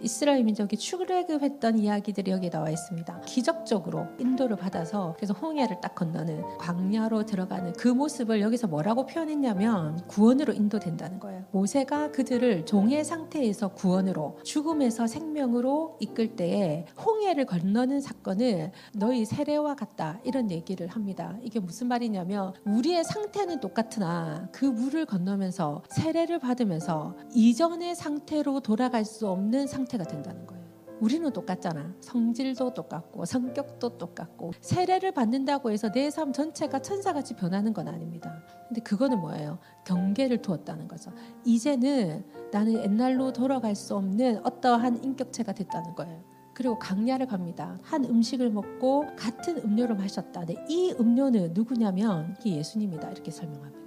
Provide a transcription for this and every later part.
이스라엘 민족이 출애굽했던 이야기들이 여기 나와 있습니다. 기적적으로 인도를 받아서 그래서 홍해를 딱 건너는 광야로 들어가는 그 모습을 여기서 뭐라고 표현했냐면 구원으로 인도된다는 거예요. 모세가 그들을 종의 상태에서 구원으로 죽음에서 생명으로 이끌 때에 홍해를 건너는 사건을 너희 세례와 같다 이런 얘기를 합니다. 이게 무슨 말이냐면 우리의 상태는 똑같으나 그 물을 건너면서 세례를 받으면서 이전의 상태로 돌아갈 수 없는 상태 가 된다는 거예요. 우리는 똑같잖아. 성질도 똑같고 성격도 똑같고 세례를 받는다고 해서 내 삶 전체가 천사같이 변하는 건 아닙니다. 근데 그거는 뭐예요? 경계를 두었다는 거죠. 이제는 나는 옛날로 돌아갈 수 없는 어떠한 인격체가 됐다는 거예요. 그리고 강야를 갑니다. 한 음식을 먹고 같은 음료를 마셨다. 네, 이 음료는 누구냐면 예수님이다. 이렇게 설명합니다.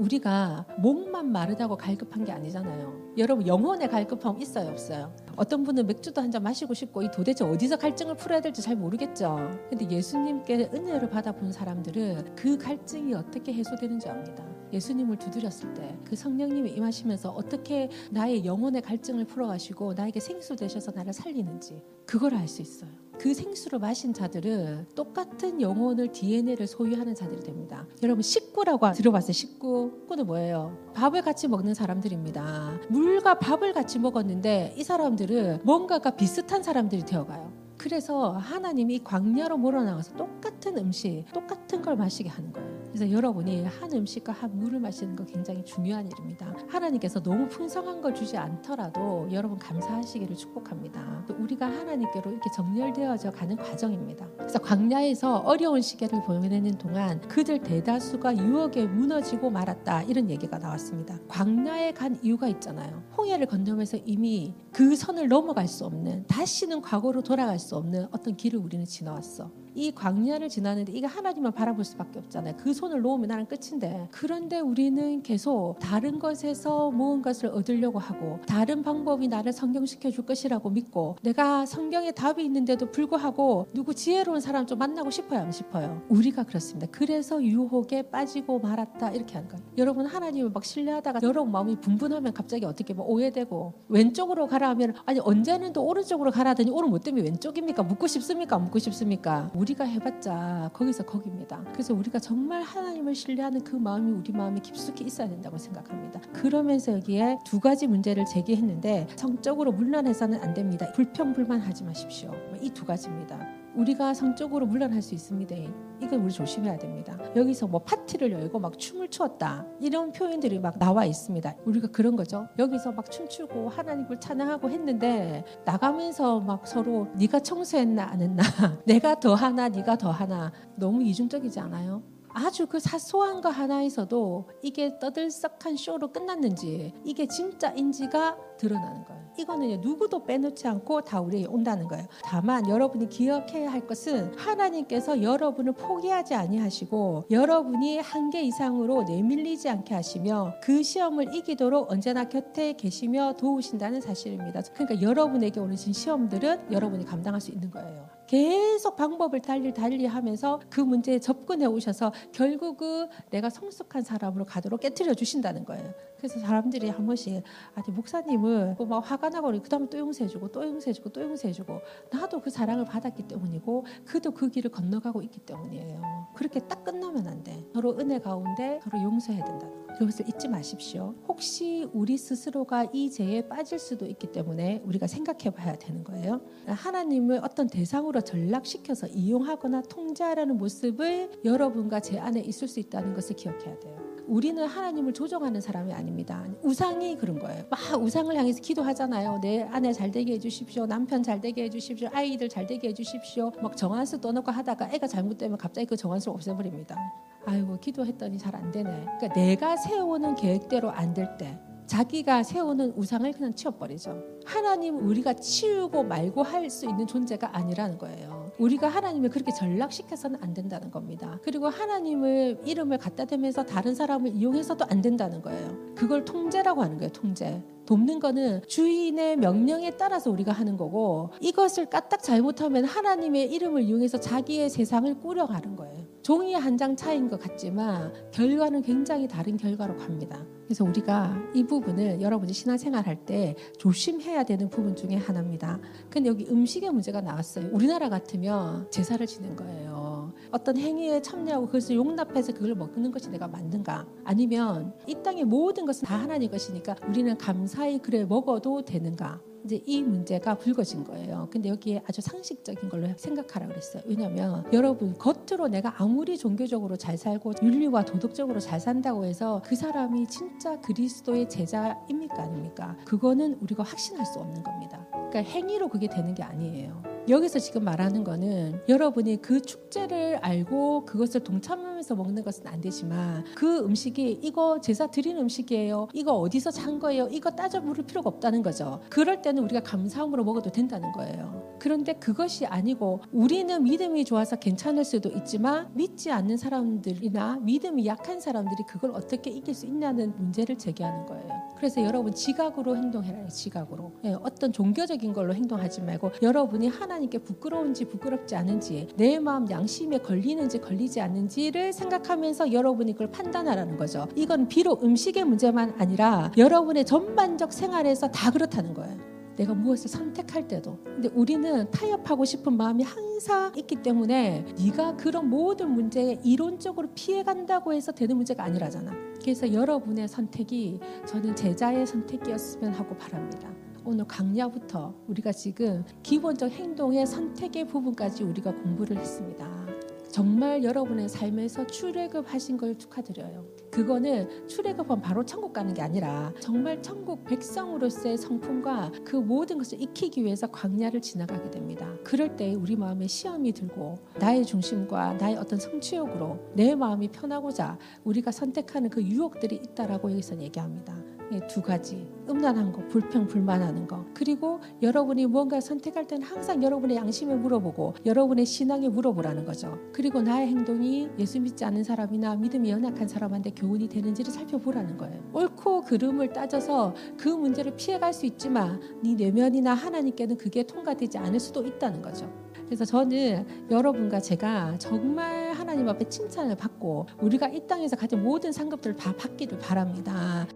우리가 목만 마르다고 갈급한 게 아니잖아요. 여러분 영혼의 갈급함 있어요, 없어요? 어떤 분은 맥주도 한 잔 마시고 싶고 이 도대체 어디서 갈증을 풀어야 될지 잘 모르겠죠. 근데 예수님께 은혜를 받아본 사람들은 그 갈증이 어떻게 해소되는지 압니다. 예수님을 두드렸을 때 그 성령님이 임하시면서 어떻게 나의 영혼의 갈증을 풀어가시고 나에게 생수 되셔서 나를 살리는지 그걸 알 수 있어요. 그 생수를 마신 자들은 똑같은 영혼을 DNA를 소유하는 자들이 됩니다. 여러분 식구라고 들어봤어요. 식구. 식구는 뭐예요? 밥을 같이 먹는 사람들입니다. 물과 밥을 같이 먹었는데 이 사람들은 뭔가가 비슷한 사람들이 되어가요. 그래서 하나님이 광야로 몰아나가서 똑같은 음식, 똑같은 걸 마시게 하는 거예요. 그래서 여러분이 한 음식과 한 물을 마시는 거 굉장히 중요한 일입니다. 하나님께서 너무 풍성한 걸 주지 않더라도 여러분 감사하시기를 축복합니다. 또 우리가 하나님께로 이렇게 정렬되어져 가는 과정입니다. 그래서 광야에서 어려운 시기를 보내는 동안 그들 대다수가 유혹에 무너지고 말았다 이런 얘기가 나왔습니다. 광야에 간 이유가 있잖아요. 홍해를 건너면서 이미 그 선을 넘어갈 수 없는 다시는 과거로 돌아갈 수 없는 어떤 길을 우리는 지나왔어. 이 광야를 지나는데 이게 하나님만 바라볼 수밖에 없잖아요. 그 손을 놓으면 나는 끝인데 그런데 우리는 계속 다른 것에서 무언가를 얻으려고 하고 다른 방법이 나를 성경시켜 줄 것이라고 믿고 내가 성경에 답이 있는데도 불구하고 누구 지혜로운 사람 좀 만나고 싶어요 안 싶어요? 우리가 그렇습니다. 그래서 유혹에 빠지고 말았다 이렇게 하는 거예요. 여러분 하나님을 막 신뢰하다가 여러분 마음이 분분하면 갑자기 어떻게 뭐 오해되고 왼쪽으로 가라 하면 아니 언제는 또 오른쪽으로 가라더니 오른 못 때문에 왼쪽입니까? 묻고 싶습니까? 묻고 싶습니까? 우리가 해봤자 거기서 거기입니다. 그래서 우리가 정말 하나님을 신뢰하는 그 마음이 우리 마음에 깊숙이 있어야 된다고 생각합니다. 그러면서 여기에 두 가지 문제를 제기했는데 성적으로 물러내서는 안 됩니다. 불평불만하지 마십시오. 이 두 가지입니다. 우리가 성적으로 물러날 수 있습니다. 이걸 우리 조심해야 됩니다. 여기서 뭐 파티를 열고 막 춤을 추었다 이런 표현들이 막 나와 있습니다. 우리가 그런 거죠. 여기서 막 춤추고 하나님을 찬양하고 했는데 나가면서 막 서로 네가 청소했나 안 했나 내가 더 하나 네가 더 하나 너무 이중적이지 않아요? 아주 그 사소한 거 하나에서도 이게 떠들썩한 쇼로 끝났는지 이게 진짜인지가 드러나는 거예요. 이거는 누구도 빼놓지 않고 다 우리에게 온다는 거예요. 다만 여러분이 기억해야 할 것은 하나님께서 여러분을 포기하지 아니하시고 여러분이 한계 이상으로 내밀리지 않게 하시며 그 시험을 이기도록 언제나 곁에 계시며 도우신다는 사실입니다. 그러니까 여러분에게 오는 시험들은 여러분이 감당할 수 있는 거예요. 계속 방법을 달리 달리 하면서 그 문제에 접근해 오셔서 결국 은 내가 성숙한 사람으로 가도록 깨뜨려 주신다는 거예요. 그래서 사람들이 한 번씩 아니 목사님은 뭐막 화가 나고 그 다음에 또 용서해주고 또 용서해주고 또 용서해주고 나도 그 사랑을 받았기 때문이고 그도 그 길을 건너가고 있기 때문이에요. 그렇게 딱 끝나면 안 돼. 서로 은혜 가운데 서로 용서해야 된다. 그것을 잊지 마십시오. 혹시 우리 스스로가 이 죄에 빠질 수도 있기 때문에 우리가 생각해 봐야 되는 거예요. 하나님을 어떤 대상으로 전락시켜서 이용하거나 통제하라는 모습을 여러분과 제 안에 있을 수 있다는 것을 기억해야 돼요. 우리는 하나님을 조정하는 사람이 아닙니다. 우상이 그런 거예요. 막 우상을 향해서 기도하잖아요. 내 아내 잘 되게 해주십시오. 남편 잘 되게 해주십시오. 아이들 잘 되게 해주십시오. 막 정한수 떠놓고 하다가 애가 잘못되면 갑자기 그 정한수를 없애버립니다. 아이고 기도했더니 잘 안 되네. 그러니까 내가 세우는 계획대로 안 될 때 자기가 세우는 우상을 그냥 치워버리죠. 하나님 우리가 치우고 말고 할 수 있는 존재가 아니라는 거예요. 우리가 하나님을 그렇게 전락시켜서는 안 된다는 겁니다. 그리고 하나님을 이름을 갖다 대면서 다른 사람을 이용해서도 안 된다는 거예요. 그걸 통제라고 하는 거예요. 통제. 돕는 거는 주인의 명령에 따라서 우리가 하는 거고 이것을 까딱 잘못하면 하나님의 이름을 이용해서 자기의 세상을 꾸려가는 거예요. 종이 한 장 차이인 것 같지만 결과는 굉장히 다른 결과로 갑니다. 그래서 우리가 이 부분을 여러분이 신앙생활 할 때 조심해야 되는 부분 중에 하나입니다. 근데 여기 음식의 문제가 나왔어요. 우리나라 같으면 제사를 지는 거예요. 어떤 행위에 참여하고 그것을 용납해서 그걸 먹는 것이 내가 맞는가? 아니면 이 땅의 모든 것은 다 하나님 것이니까 우리는 감사히 그래 먹어도 되는가? 이제 이 문제가 불거진 거예요. 근데 여기에 아주 상식적인 걸로 생각하라 그랬어요. 왜냐하면 여러분 겉으로 내가 아무리 종교적으로 잘 살고 윤리와 도덕적으로 잘 산다고 해서 그 사람이 진짜 그리스도의 제자입니까 아닙니까? 그거는 우리가 확신할 수 없는 겁니다. 그러니까 행위로 그게 되는 게 아니에요. 여기서 지금 말하는 거는 여러분이 그 축제를 알고 그것을 동참하면서 먹는 것은 안 되지만 그 음식이 이거 제사 드린 음식이에요. 이거 어디서 산 거예요. 이거 따져 물을 필요가 없다는 거죠. 그럴 때는 우리가 감사함으로 먹어도 된다는 거예요. 그런데 그것이 아니고 우리는 믿음이 좋아서 괜찮을 수도 있지만 믿지 않는 사람들이나 믿음이 약한 사람들이 그걸 어떻게 이길 수 있냐는 문제를 제기하는 거예요. 그래서 여러분 지각으로 행동해라. 지각으로. 예, 어떤 종교적인 걸로 행동하지 말고 여러분이 하나님께 부끄러운지 부끄럽지 않은지 내 마음 양심에 걸리는지 걸리지 않는지를 생각하면서 여러분이 그걸 판단하라는 거죠. 이건 비록 음식의 문제만 아니라 여러분의 전반적 생활에서 다 그렇다는 거예요. 내가 무엇을 선택할 때도. 근데 우리는 타협하고 싶은 마음이 항상 있기 때문에 네가 그런 모든 문제에 이론적으로 피해간다고 해서 되는 문제가 아니라잖아. 그래서 여러분의 선택이 저는 제자의 선택이었으면 하고 바랍니다. 오늘 강야부터 우리가 지금 기본적 행동의 선택의 부분까지 우리가 공부를 했습니다 정말 여러분의 삶에서 출애굽 하신 걸 축하드려요. 그거는 출애굽은 바로 천국 가는 게 아니라 정말 천국 백성으로서의 성품과 그 모든 것을 익히기 위해서 광야를 지나가게 됩니다. 그럴 때 우리 마음에 시험이 들고 나의 중심과 나의 어떤 성취욕으로 내 마음이 편하고자 우리가 선택하는 그 유혹들이 있다라고 여기서 얘기합니다. 두 가지 음란한 거, 불평, 불만하는 거. 그리고 여러분이 무언가 선택할 때는 항상 여러분의 양심에 물어보고 여러분의 신앙에 물어보라는 거죠. 그리고 나의 행동이 예수 믿지 않는 사람이나 믿음이 연약한 사람한테 교훈이 되는지를 살펴보라는 거예요. 옳고 그름을 따져서 그 문제를 피해갈 수 있지만 네 내면이나 하나님께는 그게 통과되지 않을 수도 있다는 거죠. 그래서 저는 여러분과 제가 정말 하나님 앞에 칭찬을 받고 우리가 이 땅에서 가진 모든 상급들을 다 받기를 바랍니다.